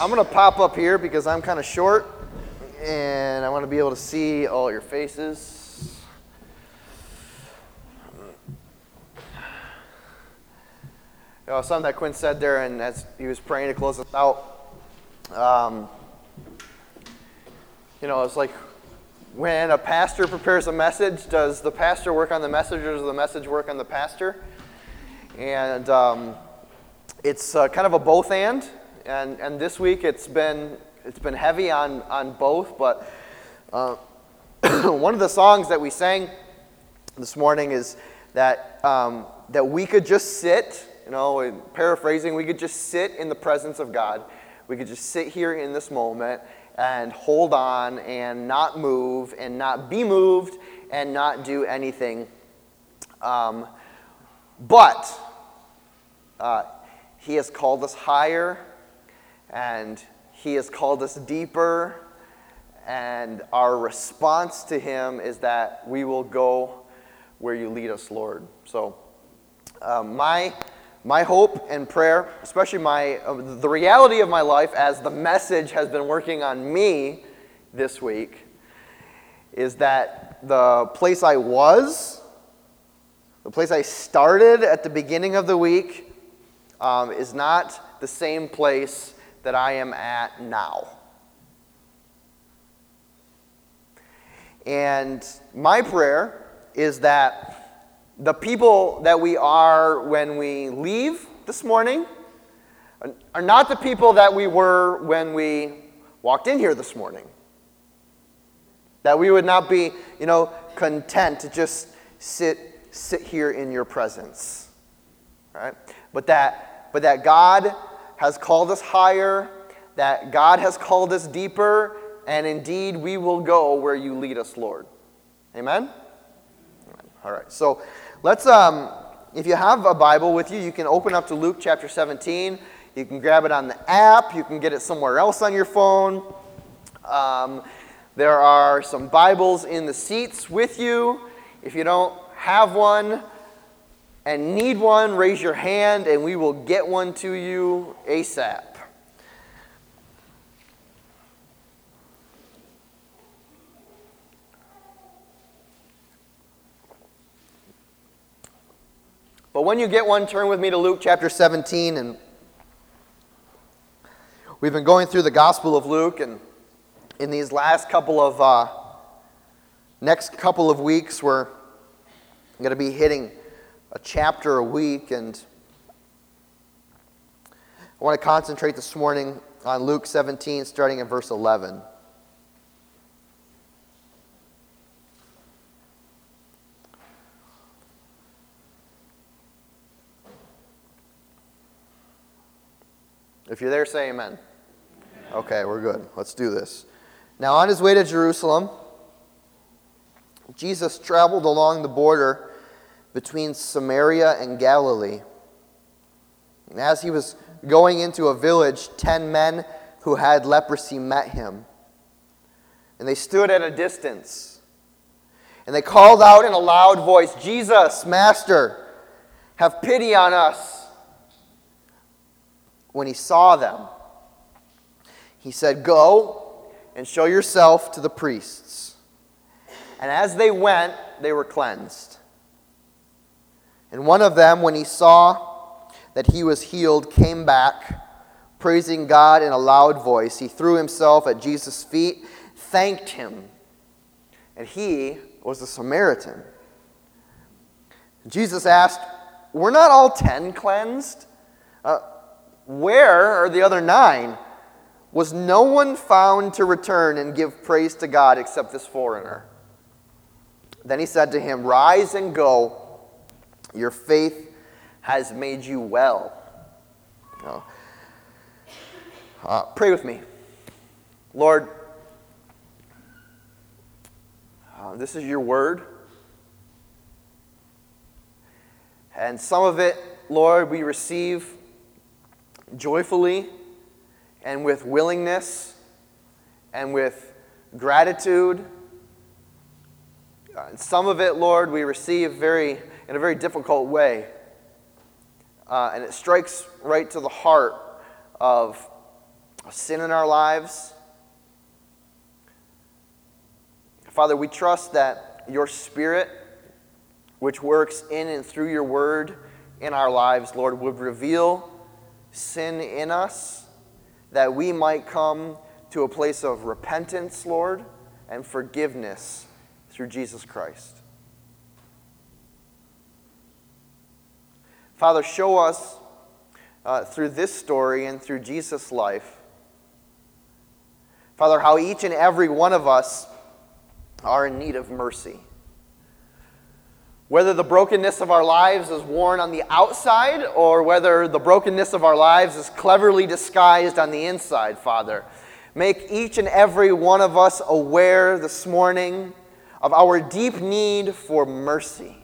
I'm going to pop up here because I'm kind of short and I want to be able to see all your faces. You know, something that Quinn said there, and as he was praying to close us out, um, you know, it's like when a pastor prepares a message, does the pastor work on the message or does the message work on the pastor? And um, it's uh, kind of a both and. And, and this week it's been, it's been heavy on, on both, but uh, one of the songs that we sang this morning is that, um, that we could just sit, you know, paraphrasing, we could just sit in the presence of God. We could just sit here in this moment and hold on and not move and not be moved and not do anything. Um, but uh, He has called us higher and He has called us deeper. And our response to Him is that we will go where you lead us, Lord. So, um, my, my hope and prayer, especially my, uh, the reality of my life as the message has been working on me this week, is that the place I was, the place I started at the beginning of the week, um, is not the same place that I am at now. And my prayer is that the people that we are when we leave this morning are not the people that we were when we walked in here this morning. That we would not be, you know, content to just sit sit here in your presence. Right? But that but that God has called us higher, that God has called us deeper, and indeed we will go where you lead us, Lord. Amen? All right, so let's, um, if you have a Bible with you, you can open up to Luke chapter 17. You can grab it on the app, you can get it somewhere else on your phone. Um, there are some Bibles in the seats with you. If you don't have one, and need one, raise your hand and we will get one to you ASAP. But when you get one, turn with me to Luke chapter 17. And we've been going through the Gospel of Luke, and in these last couple of, uh, next couple of weeks, we're going to be hitting a chapter a week, and I want to concentrate this morning on Luke 17, starting in verse 11. If you're there, say amen. Okay, we're good. Let's do this. Now, on his way to Jerusalem, Jesus traveled along the border between Samaria and Galilee. And as he was going into a village, ten men who had leprosy met him. And they stood at a distance. And they called out in a loud voice, Jesus, Master, have pity on us. When he saw them, he said, Go and show yourself to the priests. And as they went, they were cleansed. And one of them, when he saw that he was healed, came back, praising God in a loud voice. He threw himself at Jesus' feet, thanked him, and he was a Samaritan. Jesus asked, Were not all ten cleansed? Uh, where are the other nine? Was no one found to return and give praise to God except this foreigner? Then he said to him, Rise and go your faith has made you well. uh, pray with me. Lord, uh, this is your word. And some of it, Lord, we receive joyfully and with willingness and with gratitude. Uh, some of it, Lord, we receive very in a very difficult way. Uh, and it strikes right to the heart of sin in our lives. Father, we trust that your Spirit, which works in and through your word in our lives, Lord, would reveal sin in us that we might come to a place of repentance, Lord, and forgiveness through Jesus Christ. Father, show us uh, through this story and through Jesus' life, Father, how each and every one of us are in need of mercy. Whether the brokenness of our lives is worn on the outside or whether the brokenness of our lives is cleverly disguised on the inside, Father, make each and every one of us aware this morning of our deep need for mercy.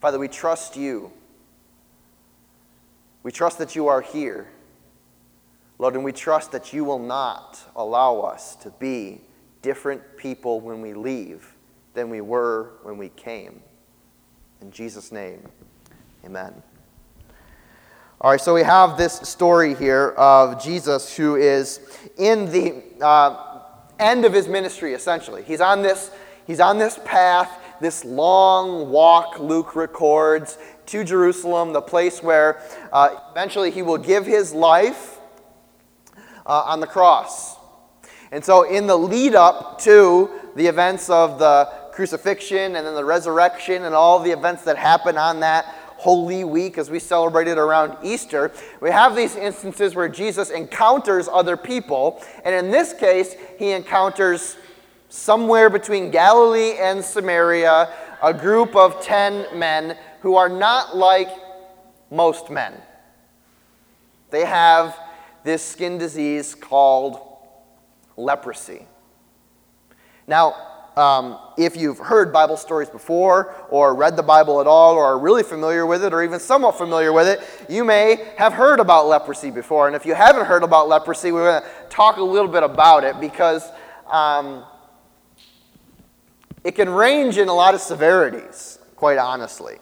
Father, we trust you. We trust that you are here. Lord, and we trust that you will not allow us to be different people when we leave than we were when we came. In Jesus' name, amen. All right, so we have this story here of Jesus who is in the uh, end of his ministry, essentially. He's on this, he's on this path, this long walk, Luke records, to Jerusalem, the place where uh, eventually he will give his life uh, on the cross. And so, in the lead up to the events of the crucifixion and then the resurrection and all the events that happen on that Holy Week as we celebrate it around Easter, we have these instances where Jesus encounters other people. And in this case, he encounters somewhere between Galilee and Samaria a group of 10 men who are not like most men. They have this skin disease called leprosy. Now, um, if you've heard Bible stories before, or read the Bible at all, or are really familiar with it, or even somewhat familiar with it, you may have heard about leprosy before. And if you haven't heard about leprosy, we're going to talk a little bit about it because um, it can range in a lot of severities, quite honestly.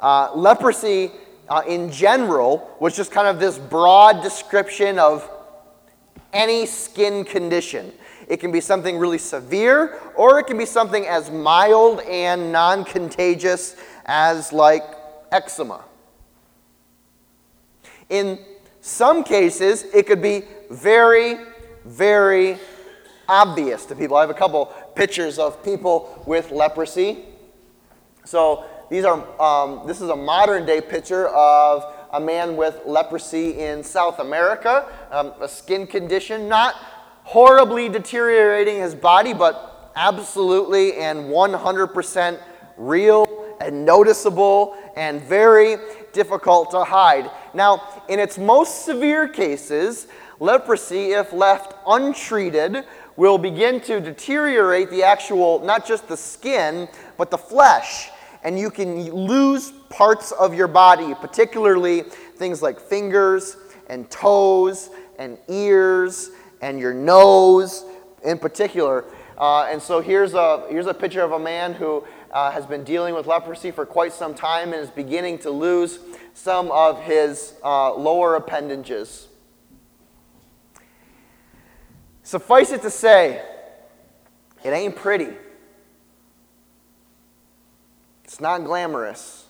Uh, leprosy uh, in general was just kind of this broad description of any skin condition. It can be something really severe, or it can be something as mild and non contagious as, like, eczema. In some cases, it could be very, very obvious to people. I have a couple pictures of people with leprosy. So, these are, um, this is a modern day picture of a man with leprosy in South America, um, a skin condition, not horribly deteriorating his body, but absolutely and 100% real and noticeable and very difficult to hide. Now, in its most severe cases, leprosy, if left untreated, will begin to deteriorate the actual, not just the skin, but the flesh and you can lose parts of your body, particularly things like fingers and toes and ears and your nose in particular. Uh, and so here's a, here's a picture of a man who uh, has been dealing with leprosy for quite some time and is beginning to lose some of his uh, lower appendages. Suffice it to say, it ain't pretty. It's not glamorous.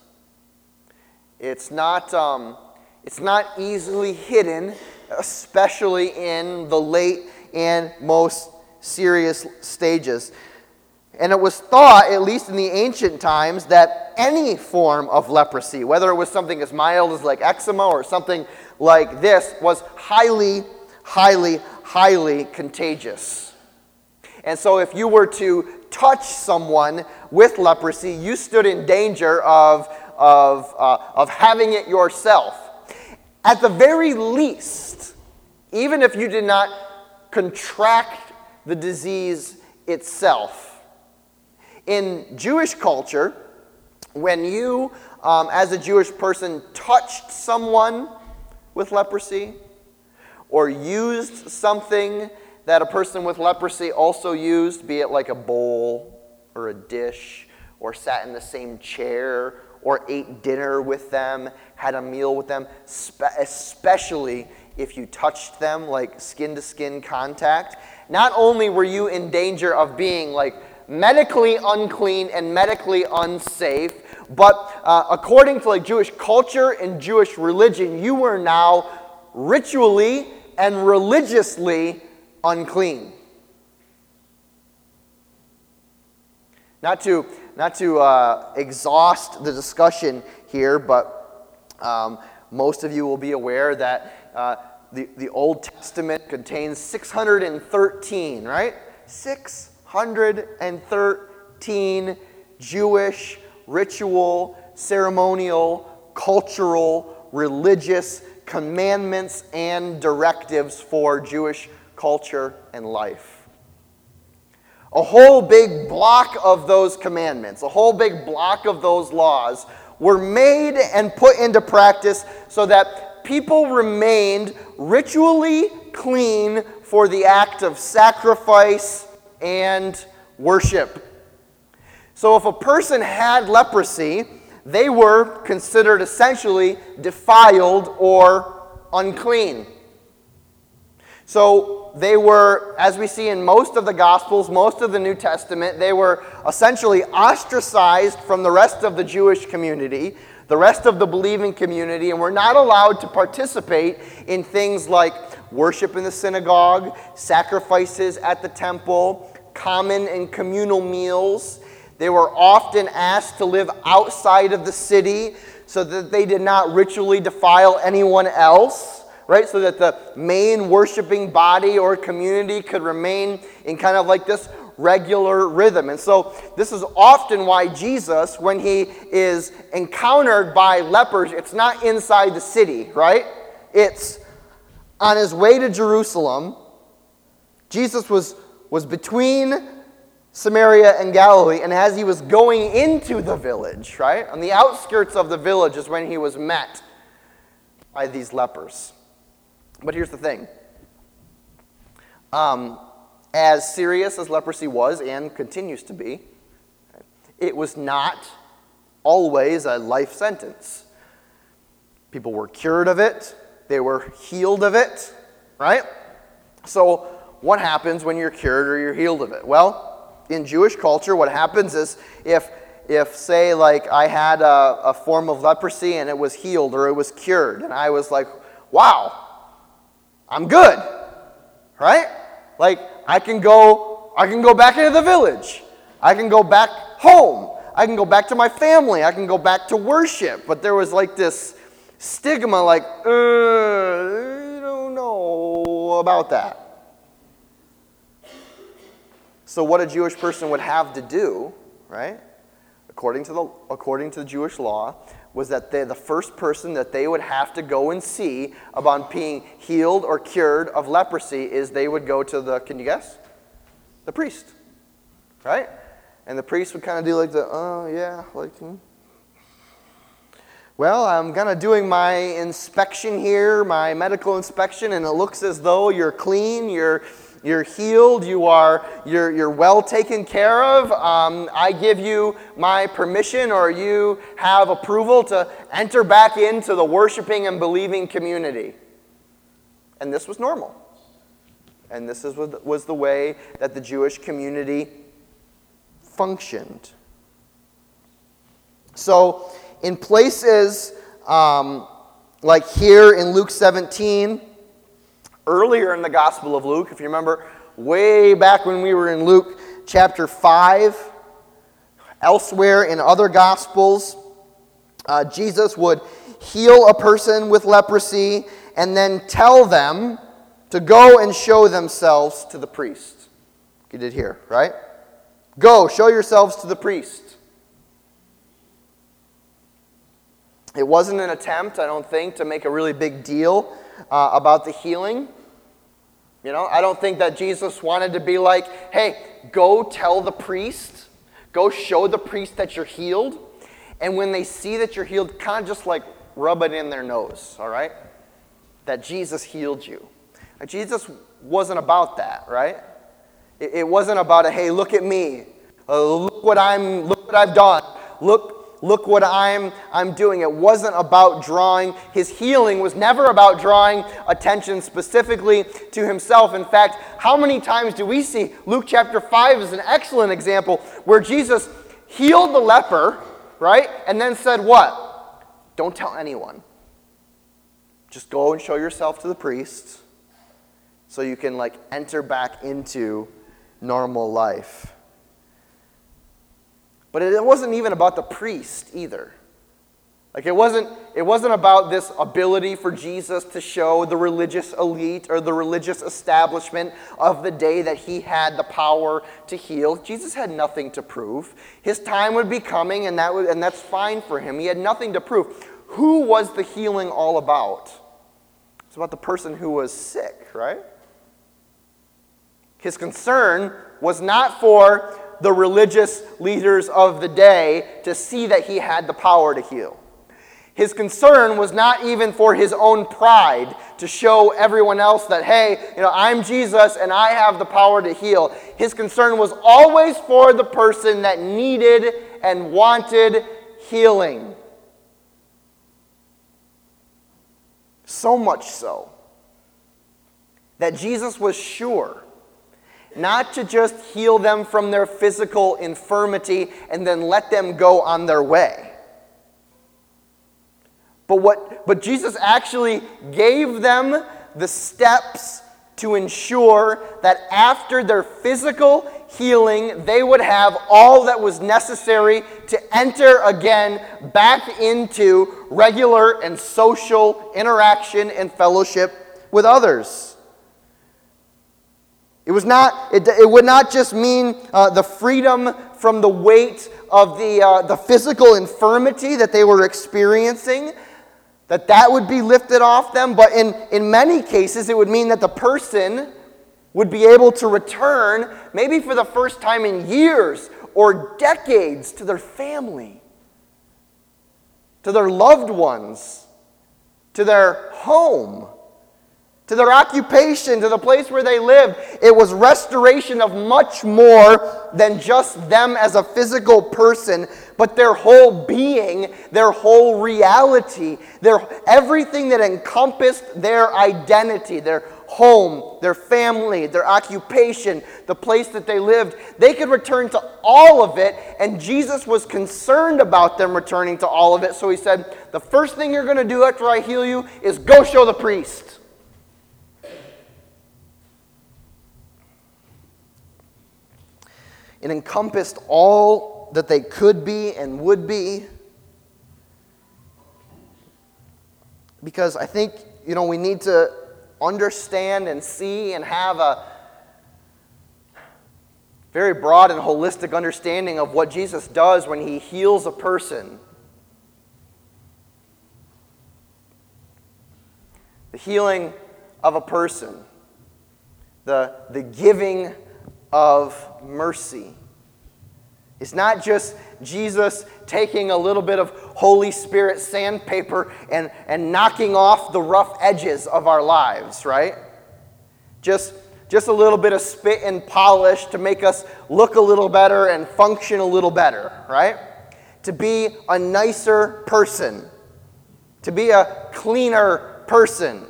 It's not, um, it's not easily hidden, especially in the late and most serious stages. And it was thought, at least in the ancient times, that any form of leprosy, whether it was something as mild as like eczema or something like this, was highly, highly, highly contagious. And so if you were to touch someone with leprosy, you stood in danger of, of, uh, of having it yourself. At the very least, even if you did not contract the disease itself. In Jewish culture, when you, um, as a Jewish person, touched someone with leprosy or used something that a person with leprosy also used, be it like a bowl or a dish, or sat in the same chair, or ate dinner with them, had a meal with them, especially if you touched them like skin to skin contact. Not only were you in danger of being like medically unclean and medically unsafe, but uh, according to like Jewish culture and Jewish religion, you were now ritually and religiously unclean. Not to, not to uh, exhaust the discussion here, but um, most of you will be aware that uh, the, the Old Testament contains 613, right? 613 Jewish ritual, ceremonial, cultural, religious commandments and directives for Jewish culture and life. A whole big block of those commandments, a whole big block of those laws were made and put into practice so that people remained ritually clean for the act of sacrifice and worship. So if a person had leprosy, they were considered essentially defiled or unclean. So they were, as we see in most of the Gospels, most of the New Testament, they were essentially ostracized from the rest of the Jewish community, the rest of the believing community, and were not allowed to participate in things like worship in the synagogue, sacrifices at the temple, common and communal meals. They were often asked to live outside of the city so that they did not ritually defile anyone else, right? So that the main worshiping body or community could remain in kind of like this regular rhythm. And so, this is often why Jesus, when he is encountered by lepers, it's not inside the city, right? It's on his way to Jerusalem. Jesus was, was between Samaria and Galilee, and as he was going into the village, right, on the outskirts of the village is when he was met by these lepers. But here's the thing um, as serious as leprosy was and continues to be, it was not always a life sentence. People were cured of it, they were healed of it, right? So, what happens when you're cured or you're healed of it? Well, in Jewish culture, what happens is if, if say, like I had a, a form of leprosy and it was healed or it was cured, and I was like, wow, I'm good, right? Like I can go, I can go back into the village. I can go back home. I can go back to my family. I can go back to worship. But there was like this stigma, like, uh, I don't know about that. So, what a Jewish person would have to do, right, according to the, according to the Jewish law, was that the first person that they would have to go and see about being healed or cured of leprosy is they would go to the, can you guess? The priest, right? And the priest would kind of do like the, oh, yeah, like, hmm. well, I'm kind of doing my inspection here, my medical inspection, and it looks as though you're clean, you're you're healed. You are you're, you're well taken care of. Um, I give you my permission or you have approval to enter back into the worshiping and believing community. And this was normal. And this is, was the way that the Jewish community functioned. So, in places um, like here in Luke 17, earlier in the Gospel of Luke, if you remember, way back when we were in Luke chapter 5, elsewhere in other Gospels, uh, Jesus would heal a person with leprosy and then tell them to go and show themselves to the priest. You did here, right? Go, show yourselves to the priest. It wasn't an attempt, I don't think, to make a really big deal uh, about the healing. You know, I don't think that Jesus wanted to be like, hey, go tell the priest, go show the priest that you're healed. And when they see that you're healed, kind of just like rub it in their nose, all right? That Jesus healed you. Jesus wasn't about that, right? It, wasn't about a hey, look at me, uh, look what I'm, look what I've done, look, look what I'm, I'm doing. It wasn't about drawing, his healing was never about drawing attention specifically to himself. In fact, how many times do we see Luke chapter 5 is an excellent example where Jesus healed the leper, right? And then said, What? Don't tell anyone. Just go and show yourself to the priest so you can like enter back into normal life. But it wasn't even about the priest either. Like it wasn't, it wasn't about this ability for Jesus to show the religious elite or the religious establishment of the day that he had the power to heal. Jesus had nothing to prove. His time would be coming, and, that was, and that's fine for him. He had nothing to prove. Who was the healing all about? It's about the person who was sick, right? His concern was not for the religious leaders of the day to see that he had the power to heal. His concern was not even for his own pride to show everyone else that, hey, you know, I'm Jesus and I have the power to heal. His concern was always for the person that needed and wanted healing. So much so that Jesus was sure not to just heal them from their physical infirmity and then let them go on their way. But, what, but Jesus actually gave them the steps to ensure that after their physical healing, they would have all that was necessary to enter again back into regular and social interaction and fellowship with others. It, was not, it, it would not just mean uh, the freedom from the weight of the, uh, the physical infirmity that they were experiencing, that that would be lifted off them, but in, in many cases, it would mean that the person would be able to return, maybe for the first time in years or decades, to their family, to their loved ones, to their home to their occupation, to the place where they lived. It was restoration of much more than just them as a physical person, but their whole being, their whole reality, their everything that encompassed their identity, their home, their family, their occupation, the place that they lived. They could return to all of it, and Jesus was concerned about them returning to all of it. So he said, "The first thing you're going to do after I heal you is go show the priest." It encompassed all that they could be and would be. Because I think, you know, we need to understand and see and have a very broad and holistic understanding of what Jesus does when he heals a person. The healing of a person, the, the giving of mercy. It's not just Jesus taking a little bit of Holy Spirit sandpaper and, and knocking off the rough edges of our lives, right? Just, just a little bit of spit and polish to make us look a little better and function a little better, right? To be a nicer person, to be a cleaner person,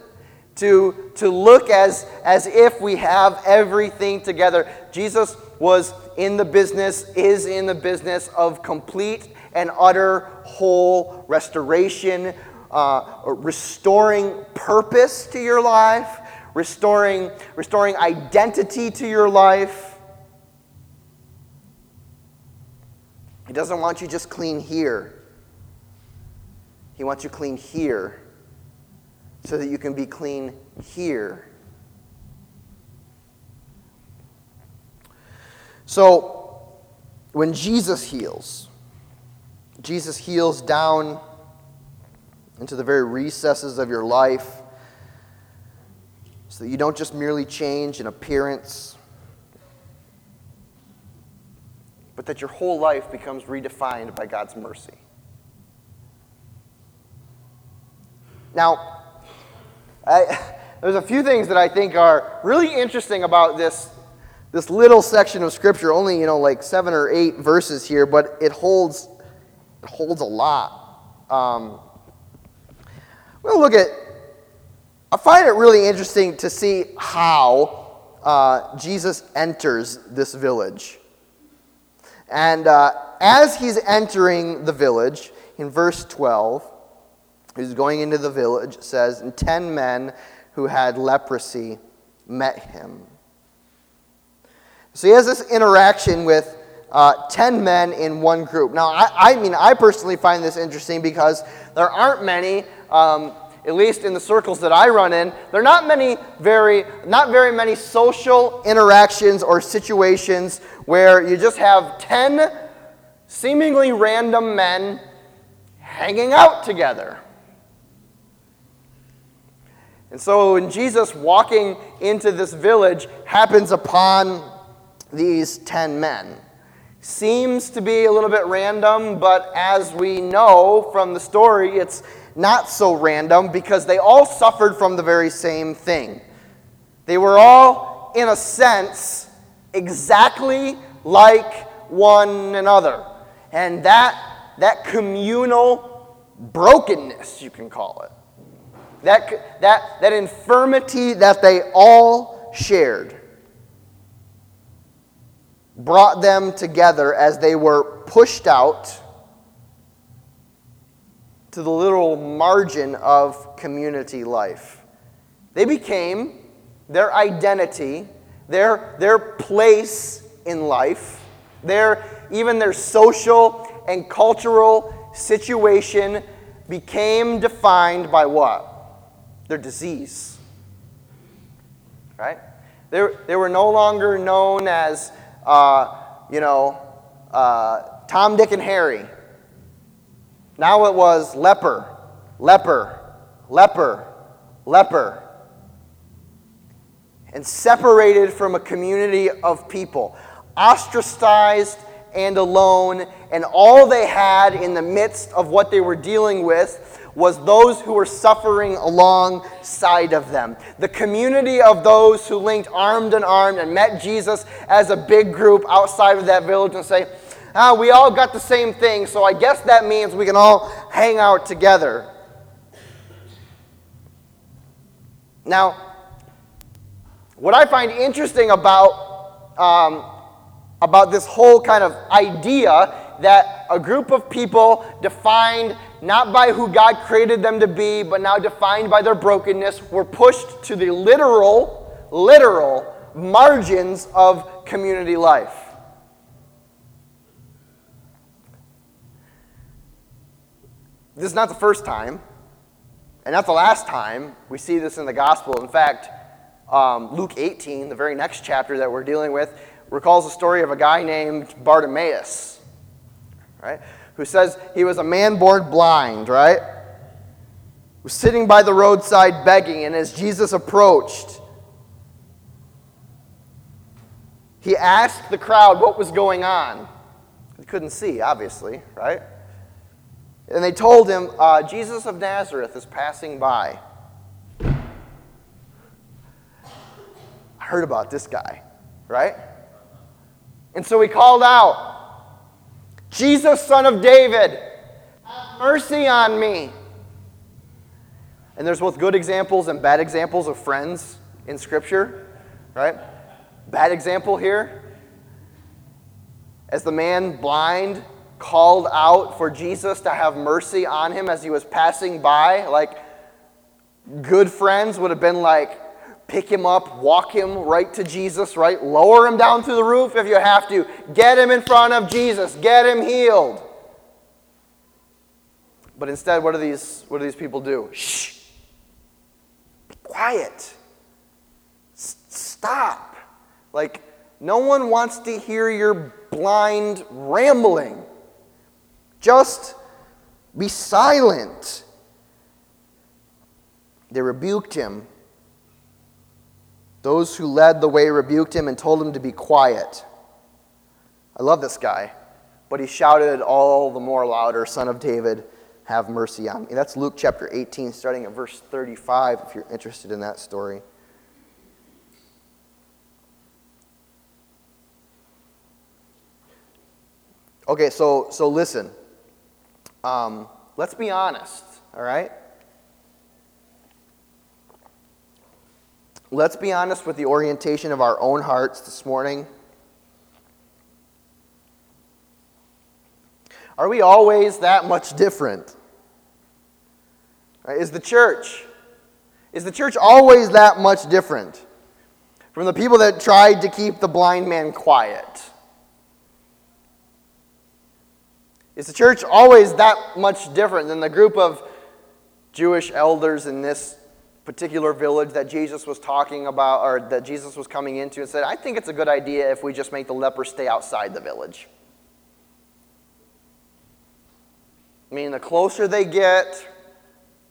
to, to look as, as if we have everything together. Jesus was in the business, is in the business of complete and utter whole restoration, uh, restoring purpose to your life, restoring, restoring identity to your life. He doesn't want you just clean here. He wants you clean here so that you can be clean here. So, when Jesus heals, Jesus heals down into the very recesses of your life so that you don't just merely change in appearance, but that your whole life becomes redefined by God's mercy. Now, I, there's a few things that I think are really interesting about this, this little section of Scripture, only, you know, like seven or eight verses here, but it holds it holds a lot. Um, we'll look at, I find it really interesting to see how uh, Jesus enters this village. And uh, as he's entering the village, in verse 12, he's going into the village, it says, and ten men who had leprosy met him. So he has this interaction with uh, 10 men in one group. Now, I, I, mean, I personally find this interesting because there aren't many, um, at least in the circles that I run in, there are not many very, not very many social interactions or situations where you just have 10 seemingly random men hanging out together. And so when Jesus walking into this village happens upon these 10 men. Seems to be a little bit random, but as we know from the story, it's not so random because they all suffered from the very same thing. They were all, in a sense, exactly like one another. And that, that communal brokenness, you can call it, that, that, that infirmity that they all shared brought them together as they were pushed out to the little margin of community life. They became their identity, their, their place in life, their, even their social and cultural situation became defined by what? Their disease. Right? They, they were no longer known as uh, you know, uh, Tom, Dick, and Harry. Now it was leper, leper, leper, leper. And separated from a community of people, ostracized and alone, and all they had in the midst of what they were dealing with was those who were suffering alongside of them. The community of those who linked armed and armed and met Jesus as a big group outside of that village and say, ah, we all got the same thing, so I guess that means we can all hang out together. Now, what I find interesting about, um, about this whole kind of idea that a group of people defined not by who God created them to be, but now defined by their brokenness, were pushed to the literal, literal margins of community life. This is not the first time, and not the last time we see this in the gospel. In fact, um, Luke 18, the very next chapter that we're dealing with, recalls the story of a guy named Bartimaeus, right? Who says he was a man born blind, right? Was sitting by the roadside begging, and as Jesus approached, he asked the crowd what was going on. He couldn't see, obviously, right? And they told him, uh, Jesus of Nazareth is passing by. I heard about this guy, right? And so he called out, Jesus, son of David, have mercy on me. And there's both good examples and bad examples of friends in Scripture, right? Bad example here. As the man blind called out for Jesus to have mercy on him as he was passing by, like good friends would have been like, pick him up, walk him right to Jesus, right? Lower him down through the roof if you have to. Get him in front of Jesus. Get him healed. But instead, what do these, what do these people do? Shh. Be quiet. S- stop. Like, no one wants to hear your blind rambling. Just be silent. They rebuked him those who led the way rebuked him and told him to be quiet. I love this guy, but he shouted all the more louder, Son of David, have mercy on me. That's Luke chapter 18, starting at verse 35, if you're interested in that story. Okay, so, so listen. um, let's be honest, all right? Let's be honest with the orientation of our own hearts this morning. Are we always that much different? Is the church is the church always that much different from the people that tried to keep the blind man quiet? Is the church always that much different than the group of Jewish elders in this particular village that Jesus was talking about or that Jesus was coming into and said, I think it's a good idea if we just make the lepers stay outside the village? I mean, the closer they get,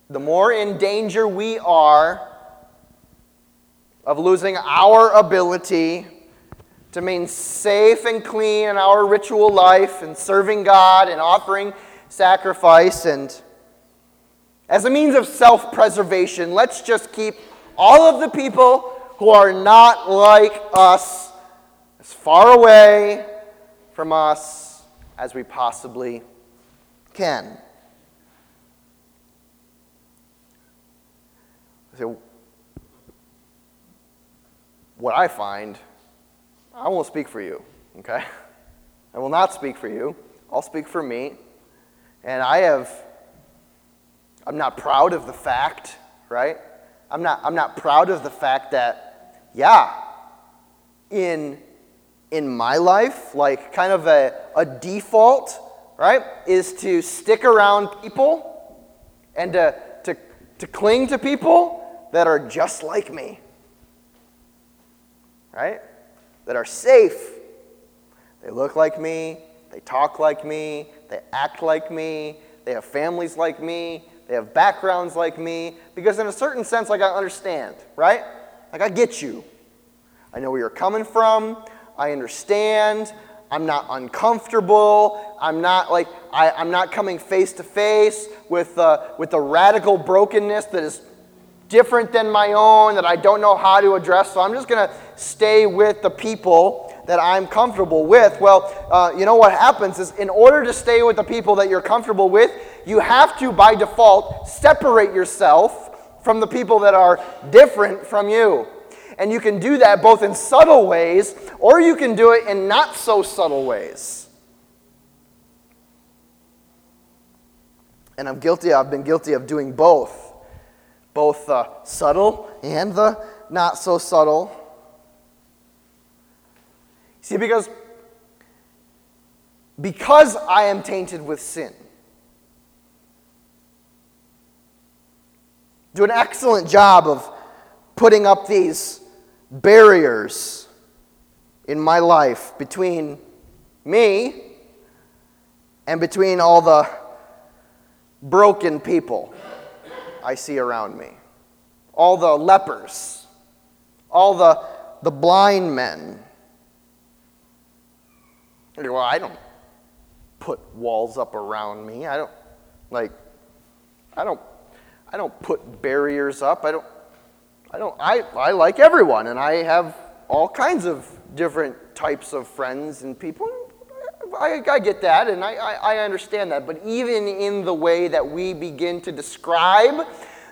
the more in danger we are of losing our ability to remain safe and clean in our ritual life and serving God and offering sacrifice. And as a means of self preservation, let's just keep all of the people who are not like us as far away from us as we possibly can. So, what I find, I won't speak for you, okay? I will not speak for you. I'll speak for me. And I have, I'm not proud of the fact, right? I'm not, I'm not proud of the fact that, yeah, in, in my life, like kind of a, a default, right, is to stick around people and to, to, to cling to people that are just like me, right? That are safe. They look like me, they talk like me, they act like me, they have families like me, they have backgrounds like me, because in a certain sense, like I understand, right? Like I get you. I know where you're coming from, I understand. I'm not uncomfortable. I'm not like I, am not coming face to face with uh, with the radical brokenness that is different than my own that I don't know how to address. So I'm just to stay with the people that I'm comfortable with. Well, uh, you know what happens is in order to stay with the people that you're comfortable with, you have to, by default, separate yourself from the people that are different from you. And you can do that both in subtle ways or you can do it in not so subtle ways. And I'm guilty, I've been guilty of doing both both the subtle and the not so subtle. See, because, because I am tainted with sin, do an excellent job of putting up these barriers in my life between me and between all the broken people. I see around me. All the lepers, all the, the blind men. Well, I don't put walls up around me. I don't, like, I don't, I don't put barriers up. I don't, I don't, I, I like everyone, and I have all kinds of different types of friends and people. I, I get that and I, I, I understand that. But even in the way that we begin to describe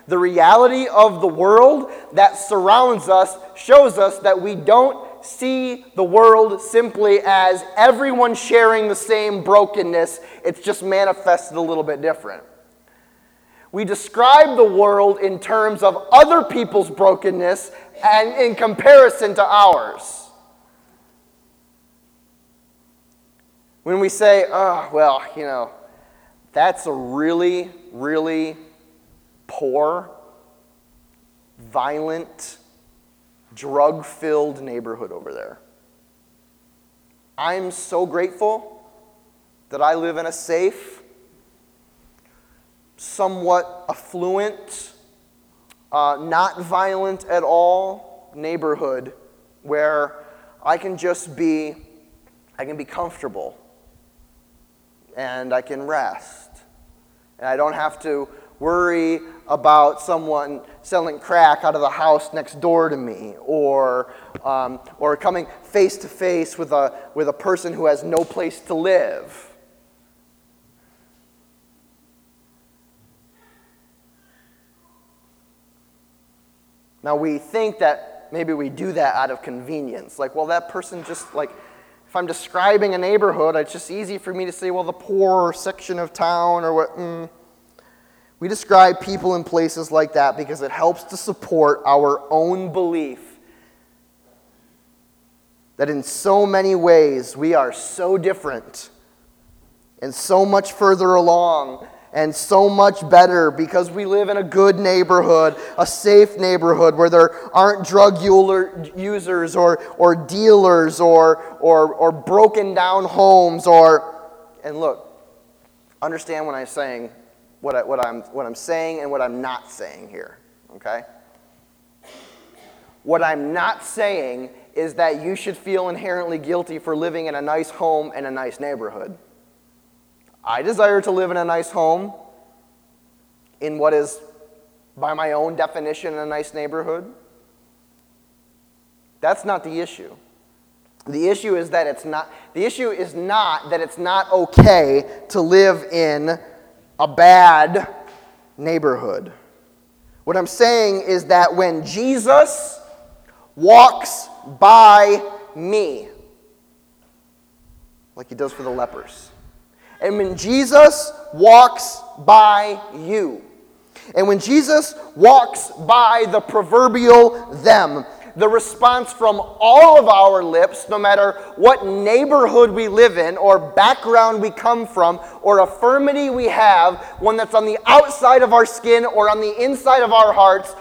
the reality of the world that surrounds us shows us that we don't see the world simply as everyone sharing the same brokenness, it's just manifested a little bit different. We describe the world in terms of other people's brokenness and in comparison to ours. When we say, oh, well, you know, that's a really, really poor, violent, drug filled neighborhood over there. I'm so grateful that I live in a safe, somewhat affluent, uh, not violent at all neighborhood where I can just be, I can be comfortable and I can rest. And I don't have to worry about someone selling crack out of the house next door to me or, um, or coming face to face with a with a person who has no place to live. Now we think that maybe we do that out of convenience. Like, well, that person just like if I'm describing a neighborhood, it's just easy for me to say, well, the poor section of town or what. Mm. We describe people in places like that because it helps to support our own belief that in so many ways we are so different and so much further along and so much better because we live in a good neighborhood, a safe neighborhood where there aren't drug users or, or dealers or, or, or broken down homes or, and look, understand what I'm saying, what, I, what, I'm, what I'm saying and what I'm not saying here, okay? What I'm not saying is that you should feel inherently guilty for living in a nice home and a nice neighborhood. I desire to live in a nice home in what is, by my own definition, a nice neighborhood. That's not the issue. The issue is that it's not the issue is not that it's not okay to live in a bad neighborhood. What I'm saying is that when Jesus walks by me, like he does for the lepers, and when Jesus walks by you, and when Jesus walks by the proverbial them, the response from all of our lips, no matter what neighborhood we live in, or background we come from, or infirmity we have, one that's on the outside of our skin or on the inside of our hearts,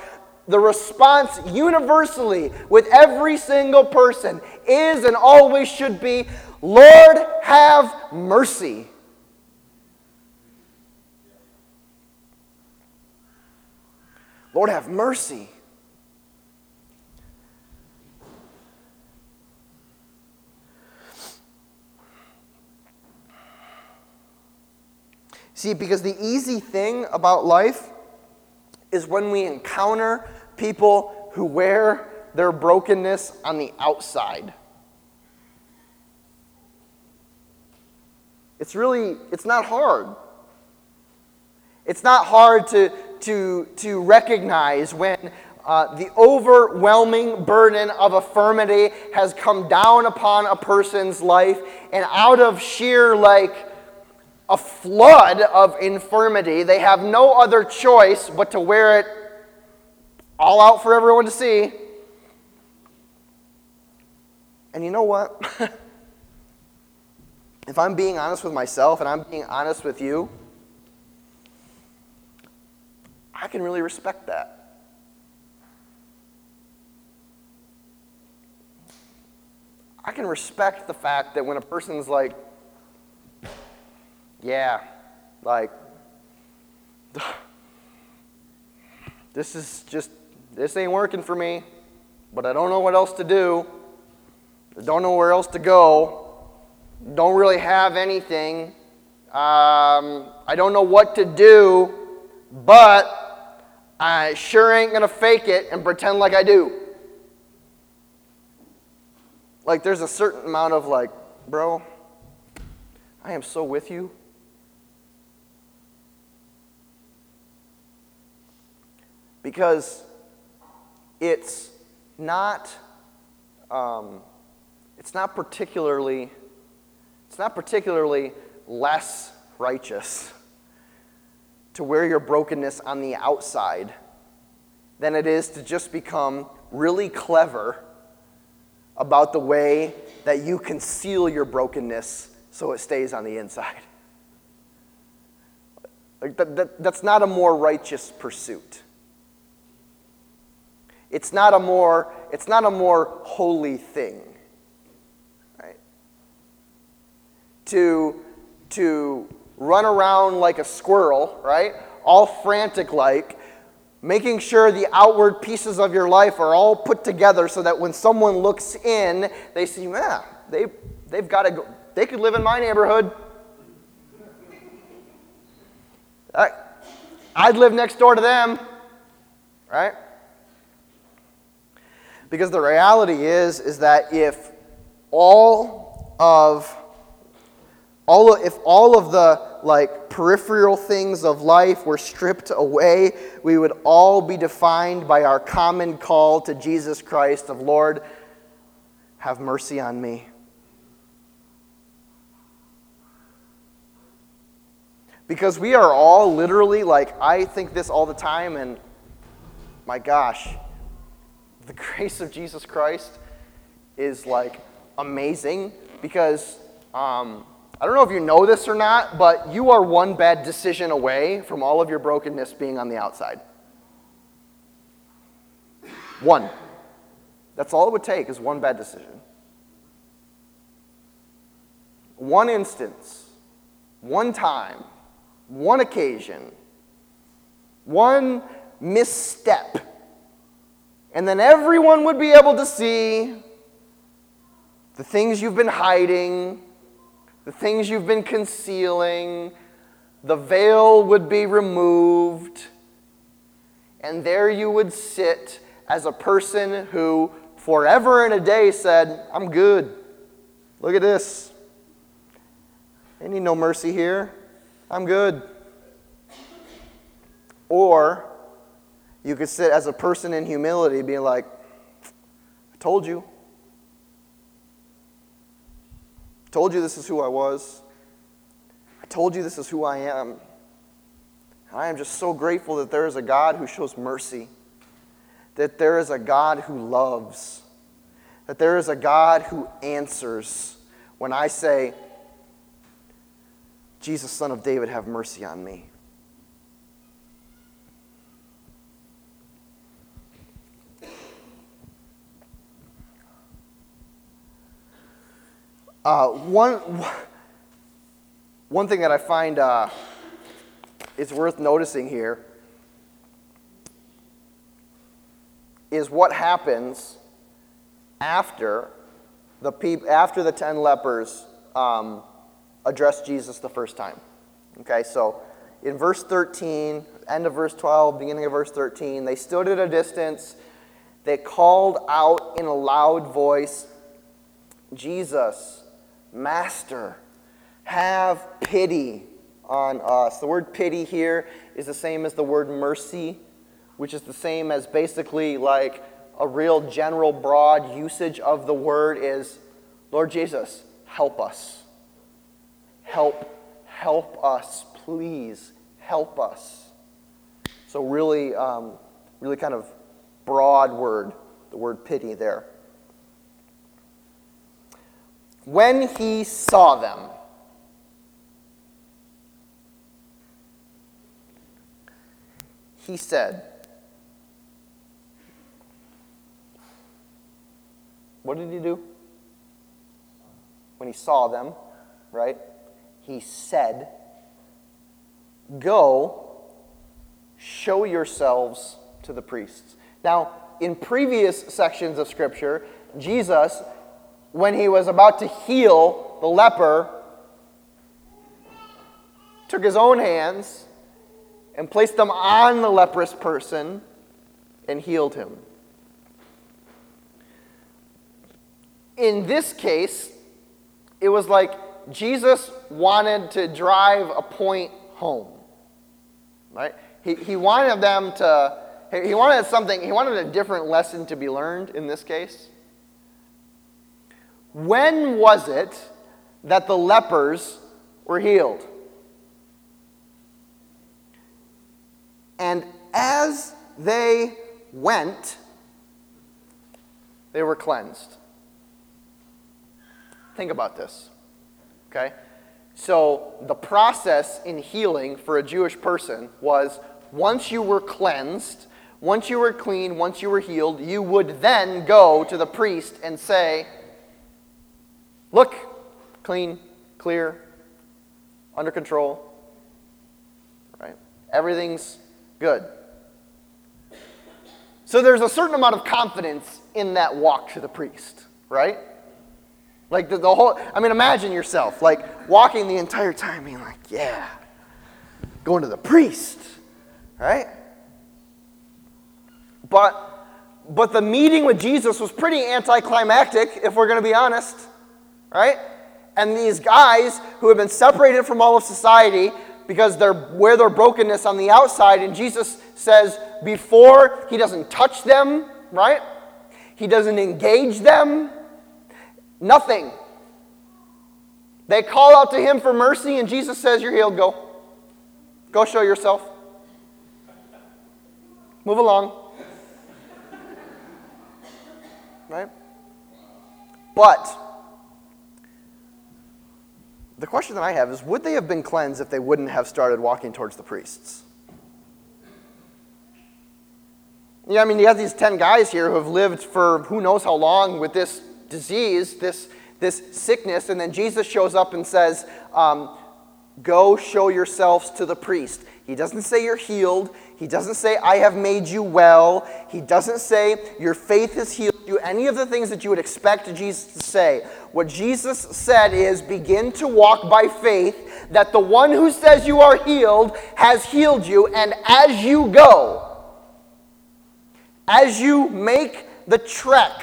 the response universally with every single person is and always should be Lord, have mercy. Lord, have mercy. See, because the easy thing about life is when we encounter people who wear their brokenness on the outside. It's really, it's not hard. It's not hard to, to, to recognize when uh, the overwhelming burden of infirmity has come down upon a person's life, and out of sheer, like, a flood of infirmity, they have no other choice but to wear it all out for everyone to see. And you know what? if I'm being honest with myself and I'm being honest with you, I can really respect that. I can respect the fact that when a person's like, yeah, like, this is just, this ain't working for me, but I don't know what else to do. I don't know where else to go. Don't really have anything. Um, I don't know what to do, but I sure ain't going to fake it and pretend like I do. Like, there's a certain amount of, like, bro, I am so with you. Because it's not, um, it's not particularly, it's not particularly less righteous to wear your brokenness on the outside than it is to just become really clever about the way that you conceal your brokenness so it stays on the inside. Like that, that, that's not a more righteous pursuit. It's not a more, it's not a more holy thing. Right? To, to run around like a squirrel, right? All frantic like, making sure the outward pieces of your life are all put together so that when someone looks in, they see, yeah, they, they've got to go, they could live in my neighborhood. I'd live next door to them, right? Because the reality is, is that if all of all if all of the like peripheral things of life were stripped away, we would all be defined by our common call to Jesus Christ of Lord, have mercy on me. Because we are all literally, like, I think this all the time, and my gosh, the grace of Jesus Christ is like amazing because um, I don't know if you know this or not, but you are one bad decision away from all of your brokenness being on the outside. One. That's all it would take is one bad decision. One instance, one time, one occasion, one misstep. And then everyone would be able to see the things you've been hiding, the things you've been concealing, the veil would be removed, and there you would sit as a person who forever and a day said, I'm good. Look at this. I need no mercy here. I'm good. Or you could sit as a person in humility, being like, I told you. I told you this is who I was. I told you this is who I am. I am just so grateful that there is a God who shows mercy, that there is a God who loves, that there is a God who answers when I say, Jesus, son of David, have mercy on me. Uh, one, one thing that I find uh, is worth noticing here is what happens after the, peop- after the ten lepers um, address Jesus the first time. Okay, so in verse 13, end of verse 12, beginning of verse 13, they stood at a distance. They called out in a loud voice, Jesus, Master, have pity on us. The word pity here is the same as the word mercy, which is the same as basically like a real general broad usage of the word is Lord Jesus, help us. Help, help us, please, help us. So, really, um, really kind of broad word, the word pity there. When he saw them, he said, What did he do? When he saw them, right? He said, Go, show yourselves to the priests. Now, in previous sections of Scripture, Jesus when he was about to heal the leper, took his own hands and placed them on the leprous person and healed him. In this case, it was like Jesus wanted to drive a point home. Right? He, he wanted them to, he wanted something, he wanted a different lesson to be learned in this case. When was it that the lepers were healed? And as they went, they were cleansed. Think about this. Okay? So, the process in healing for a Jewish person was once you were cleansed, once you were clean, once you were healed, you would then go to the priest and say, Look, clean, clear, under control. Right? Everything's good. So there's a certain amount of confidence in that walk to the priest, right? Like the, the whole, I mean, imagine yourself, like walking the entire time being like, yeah, going to the priest, right? But, but the meeting with Jesus was pretty anticlimactic, if we're going to be honest right? And these guys who have been separated from all of society because they're where their brokenness on the outside, and Jesus says before he doesn't touch them, right? He doesn't engage them. Nothing. They call out to him for mercy, and Jesus says, You're healed, go. Go show yourself. Move along. Right? But the question that I have is would they have been cleansed if they wouldn't have started walking towards the priests? Yeah, I mean, you have these 10 guys here who have lived for who knows how long with this disease, this, this sickness, and then Jesus shows up and says, um, Go show yourselves to the priest. He doesn't say you're healed. He doesn't say, I have made you well. He doesn't say, Your faith is healed you. Any of the things that you would expect Jesus to say. What Jesus said is, Begin to walk by faith that the one who says you are healed has healed you, and as you go, as you make the trek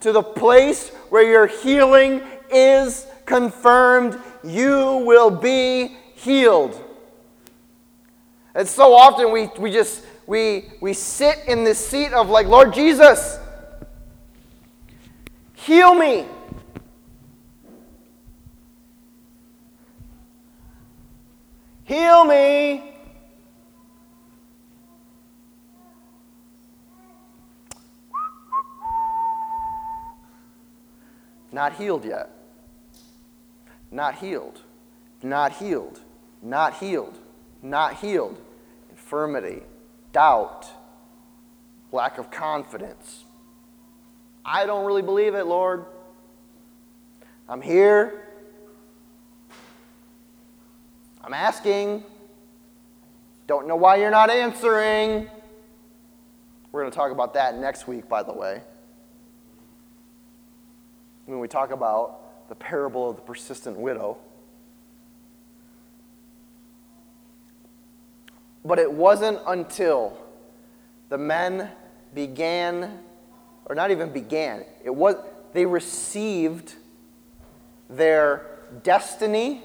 to the place where your healing is confirmed, you will be healed. And so often we, we just we we sit in this seat of like, Lord Jesus, heal me. Heal me. Not healed yet. Not healed. Not healed. Not healed. Not healed. Infirmity. Doubt. Lack of confidence. I don't really believe it, Lord. I'm here. I'm asking. Don't know why you're not answering. We're going to talk about that next week, by the way when we talk about the parable of the persistent widow. But it wasn't until the men began, or not even began, it was they received their destiny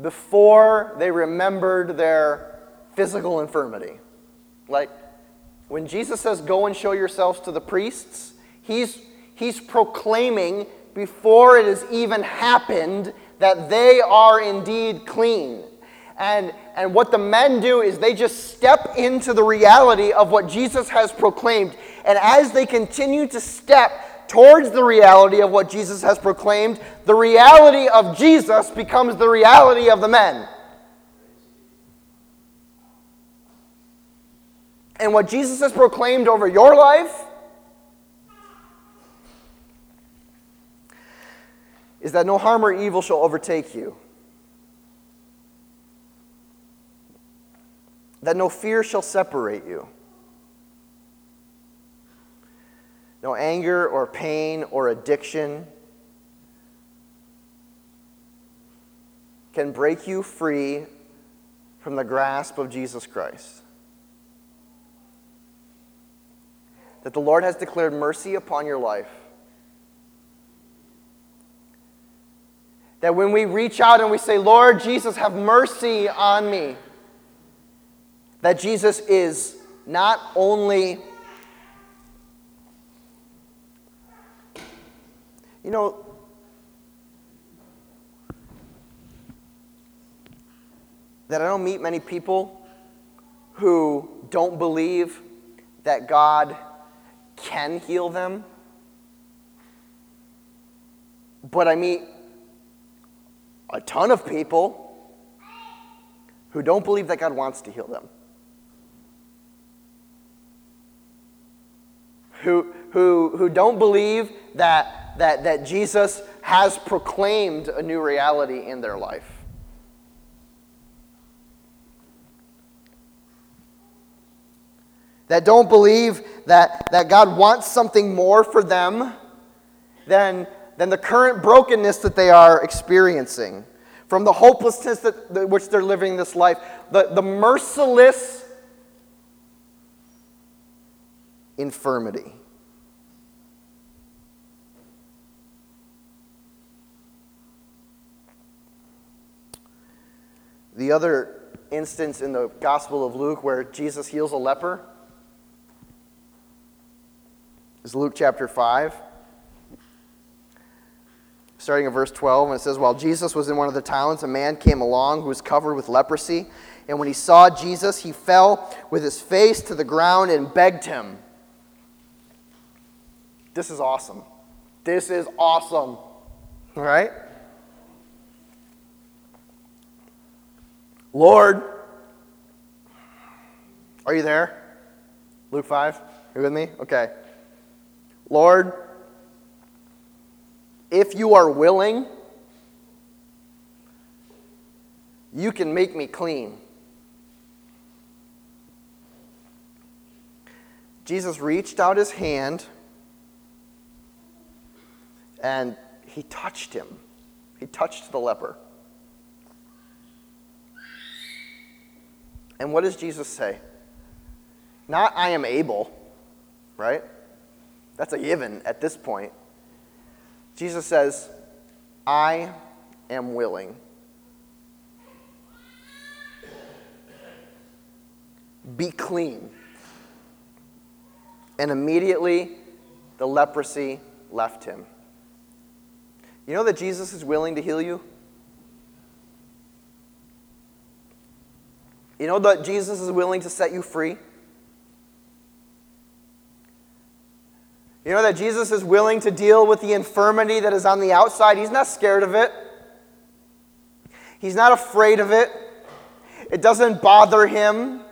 before they remembered their physical infirmity. Like when Jesus says, Go and show yourselves to the priests, he's He's proclaiming before it has even happened that they are indeed clean. And, and what the men do is they just step into the reality of what Jesus has proclaimed. And as they continue to step towards the reality of what Jesus has proclaimed, the reality of Jesus becomes the reality of the men. And what Jesus has proclaimed over your life is that no harm or evil shall overtake you, that no fear shall separate you, no anger or pain or addiction can break you free from the grasp of Jesus Christ. That the Lord has declared mercy upon your life That when we reach out and we say, Lord Jesus, have mercy on me, that Jesus is not only, you know, that I don't meet many people who don't believe that God can heal them. But I meet a ton of people who don't believe that God wants to heal them. Who, who, who don't believe that, that, that Jesus has proclaimed a new reality in their life. That don't believe that, that God wants something more for them than than the current brokenness that they are experiencing, from the hopelessness that, that which they're living this life, the, the merciless infirmity. The other instance in the Gospel of Luke where Jesus heals a leper is Luke chapter 5. Starting at verse 12, and it says, While Jesus was in one of the towns, a man came along who was covered with leprosy. And when he saw Jesus, he fell with his face to the ground and begged him. This is awesome. This is awesome. All right? Lord, are you there? Luke 5? Are you with me? Okay. Lord, if you are willing, you can make me clean. Jesus reached out his hand and he touched him. He touched the leper. And what does Jesus say? Not, I am able, right? That's a given at this point. Jesus says, I am willing. Be clean. And immediately the leprosy left him. You know that Jesus is willing to heal you? You know that Jesus is willing to set you free? You know that Jesus is willing to deal with the infirmity that is on the outside? He's not scared of it, He's not afraid of it. It doesn't bother Him.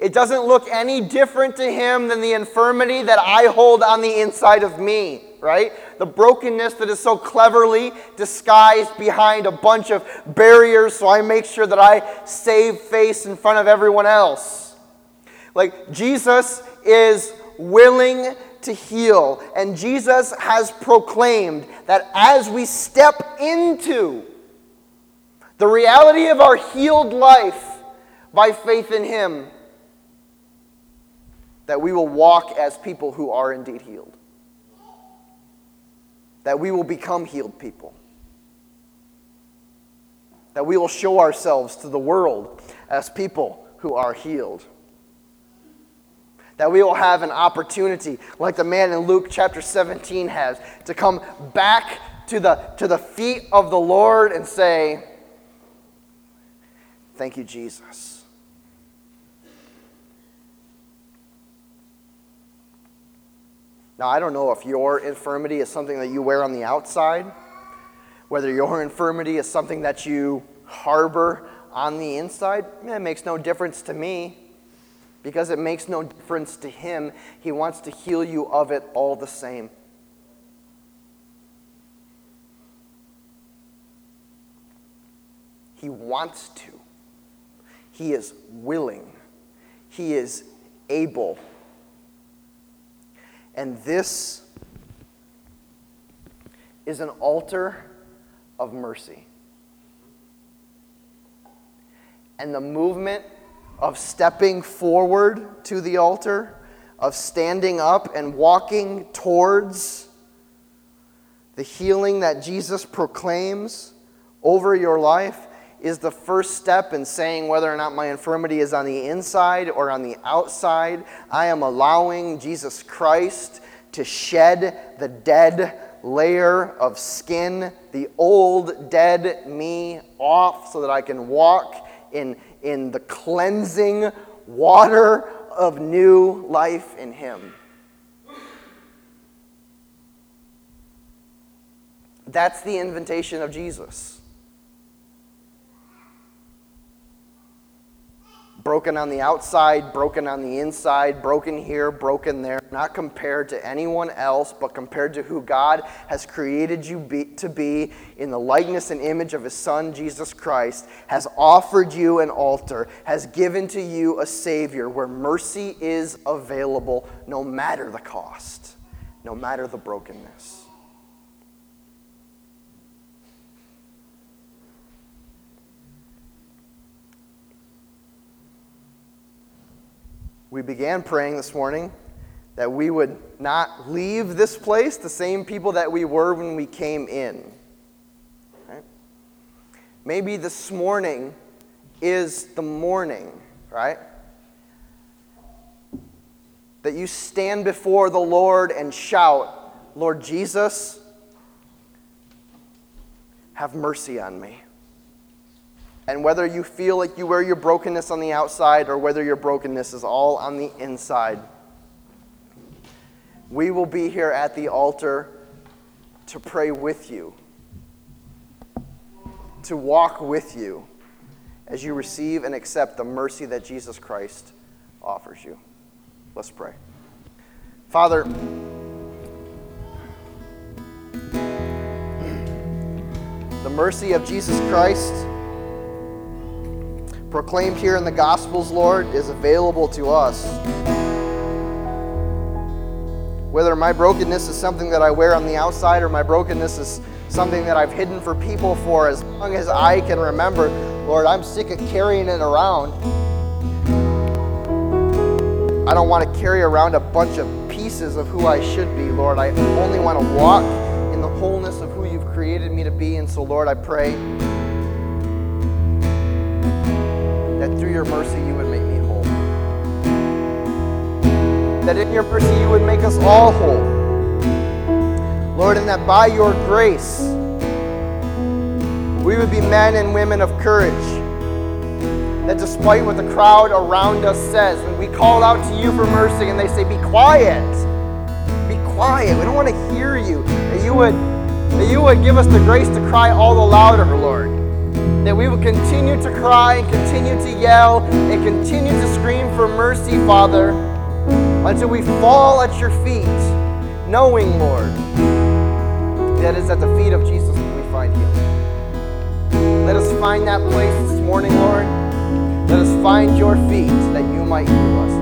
It doesn't look any different to Him than the infirmity that I hold on the inside of me, right? The brokenness that is so cleverly disguised behind a bunch of barriers so I make sure that I save face in front of everyone else. Like, Jesus is willing to heal. And Jesus has proclaimed that as we step into the reality of our healed life by faith in Him, that we will walk as people who are indeed healed. That we will become healed people. That we will show ourselves to the world as people who are healed that we will have an opportunity, like the man in Luke chapter 17 has, to come back to the, to the feet of the Lord and say, Thank you, Jesus. Now, I don't know if your infirmity is something that you wear on the outside, whether your infirmity is something that you harbor on the inside. Eh, it makes no difference to me because it makes no difference to him. He wants to heal you of it all the same. He wants to. He is willing. He is able. And this is an altar of mercy. And the movement of stepping forward to the altar, of standing up and walking towards the healing that Jesus proclaims over your life is the first step in saying whether or not my infirmity is on the inside or on the outside. I am allowing Jesus Christ to shed the dead layer of skin, the old dead me off so that I can walk in in the cleansing water of new life in Him. That's the invitation of Jesus. Broken on the outside, broken on the inside, broken here, broken there, not compared to anyone else, but compared to who God has created you be, to be in the likeness and image of His Son, Jesus Christ, has offered you an altar, has given to you a Savior where mercy is available no matter the cost, no matter the brokenness. We began praying this morning that we would not leave this place the same people that we were when we came in. Right? Maybe this morning is the morning, right? That you stand before the Lord and shout, Lord Jesus, have mercy on me. And whether you feel like you wear your brokenness on the outside or whether your brokenness is all on the inside, we will be here at the altar to pray with you, to walk with you as you receive and accept the mercy that Jesus Christ offers you. Let's pray. Father, the mercy of Jesus Christ proclaimed here in the Gospels, Lord, is available to us. Whether my brokenness is something that I wear on the outside or my brokenness is something that I've hidden for people for as long as I can remember, Lord, I'm sick of carrying it around. I don't want to carry around a bunch of pieces of who I should be, Lord. I only want to walk in the wholeness of who you've created me to be. And so, Lord, I pray through your mercy you would make me whole. That in your mercy you would make us all whole. Lord, and that by your grace we would be men and women of courage. That despite what the crowd around us says, when we call out to you for mercy and they say, Be quiet, be quiet, we don't want to hear you, that you would, that you would give us the grace to cry all the louder, Lord that we will continue to cry and continue to yell and continue to scream for mercy, Father, until we fall at your feet, knowing, Lord, that it's at the feet of Jesus that we find healing. Let us find that place this morning, Lord. Let us find your feet that you might heal us.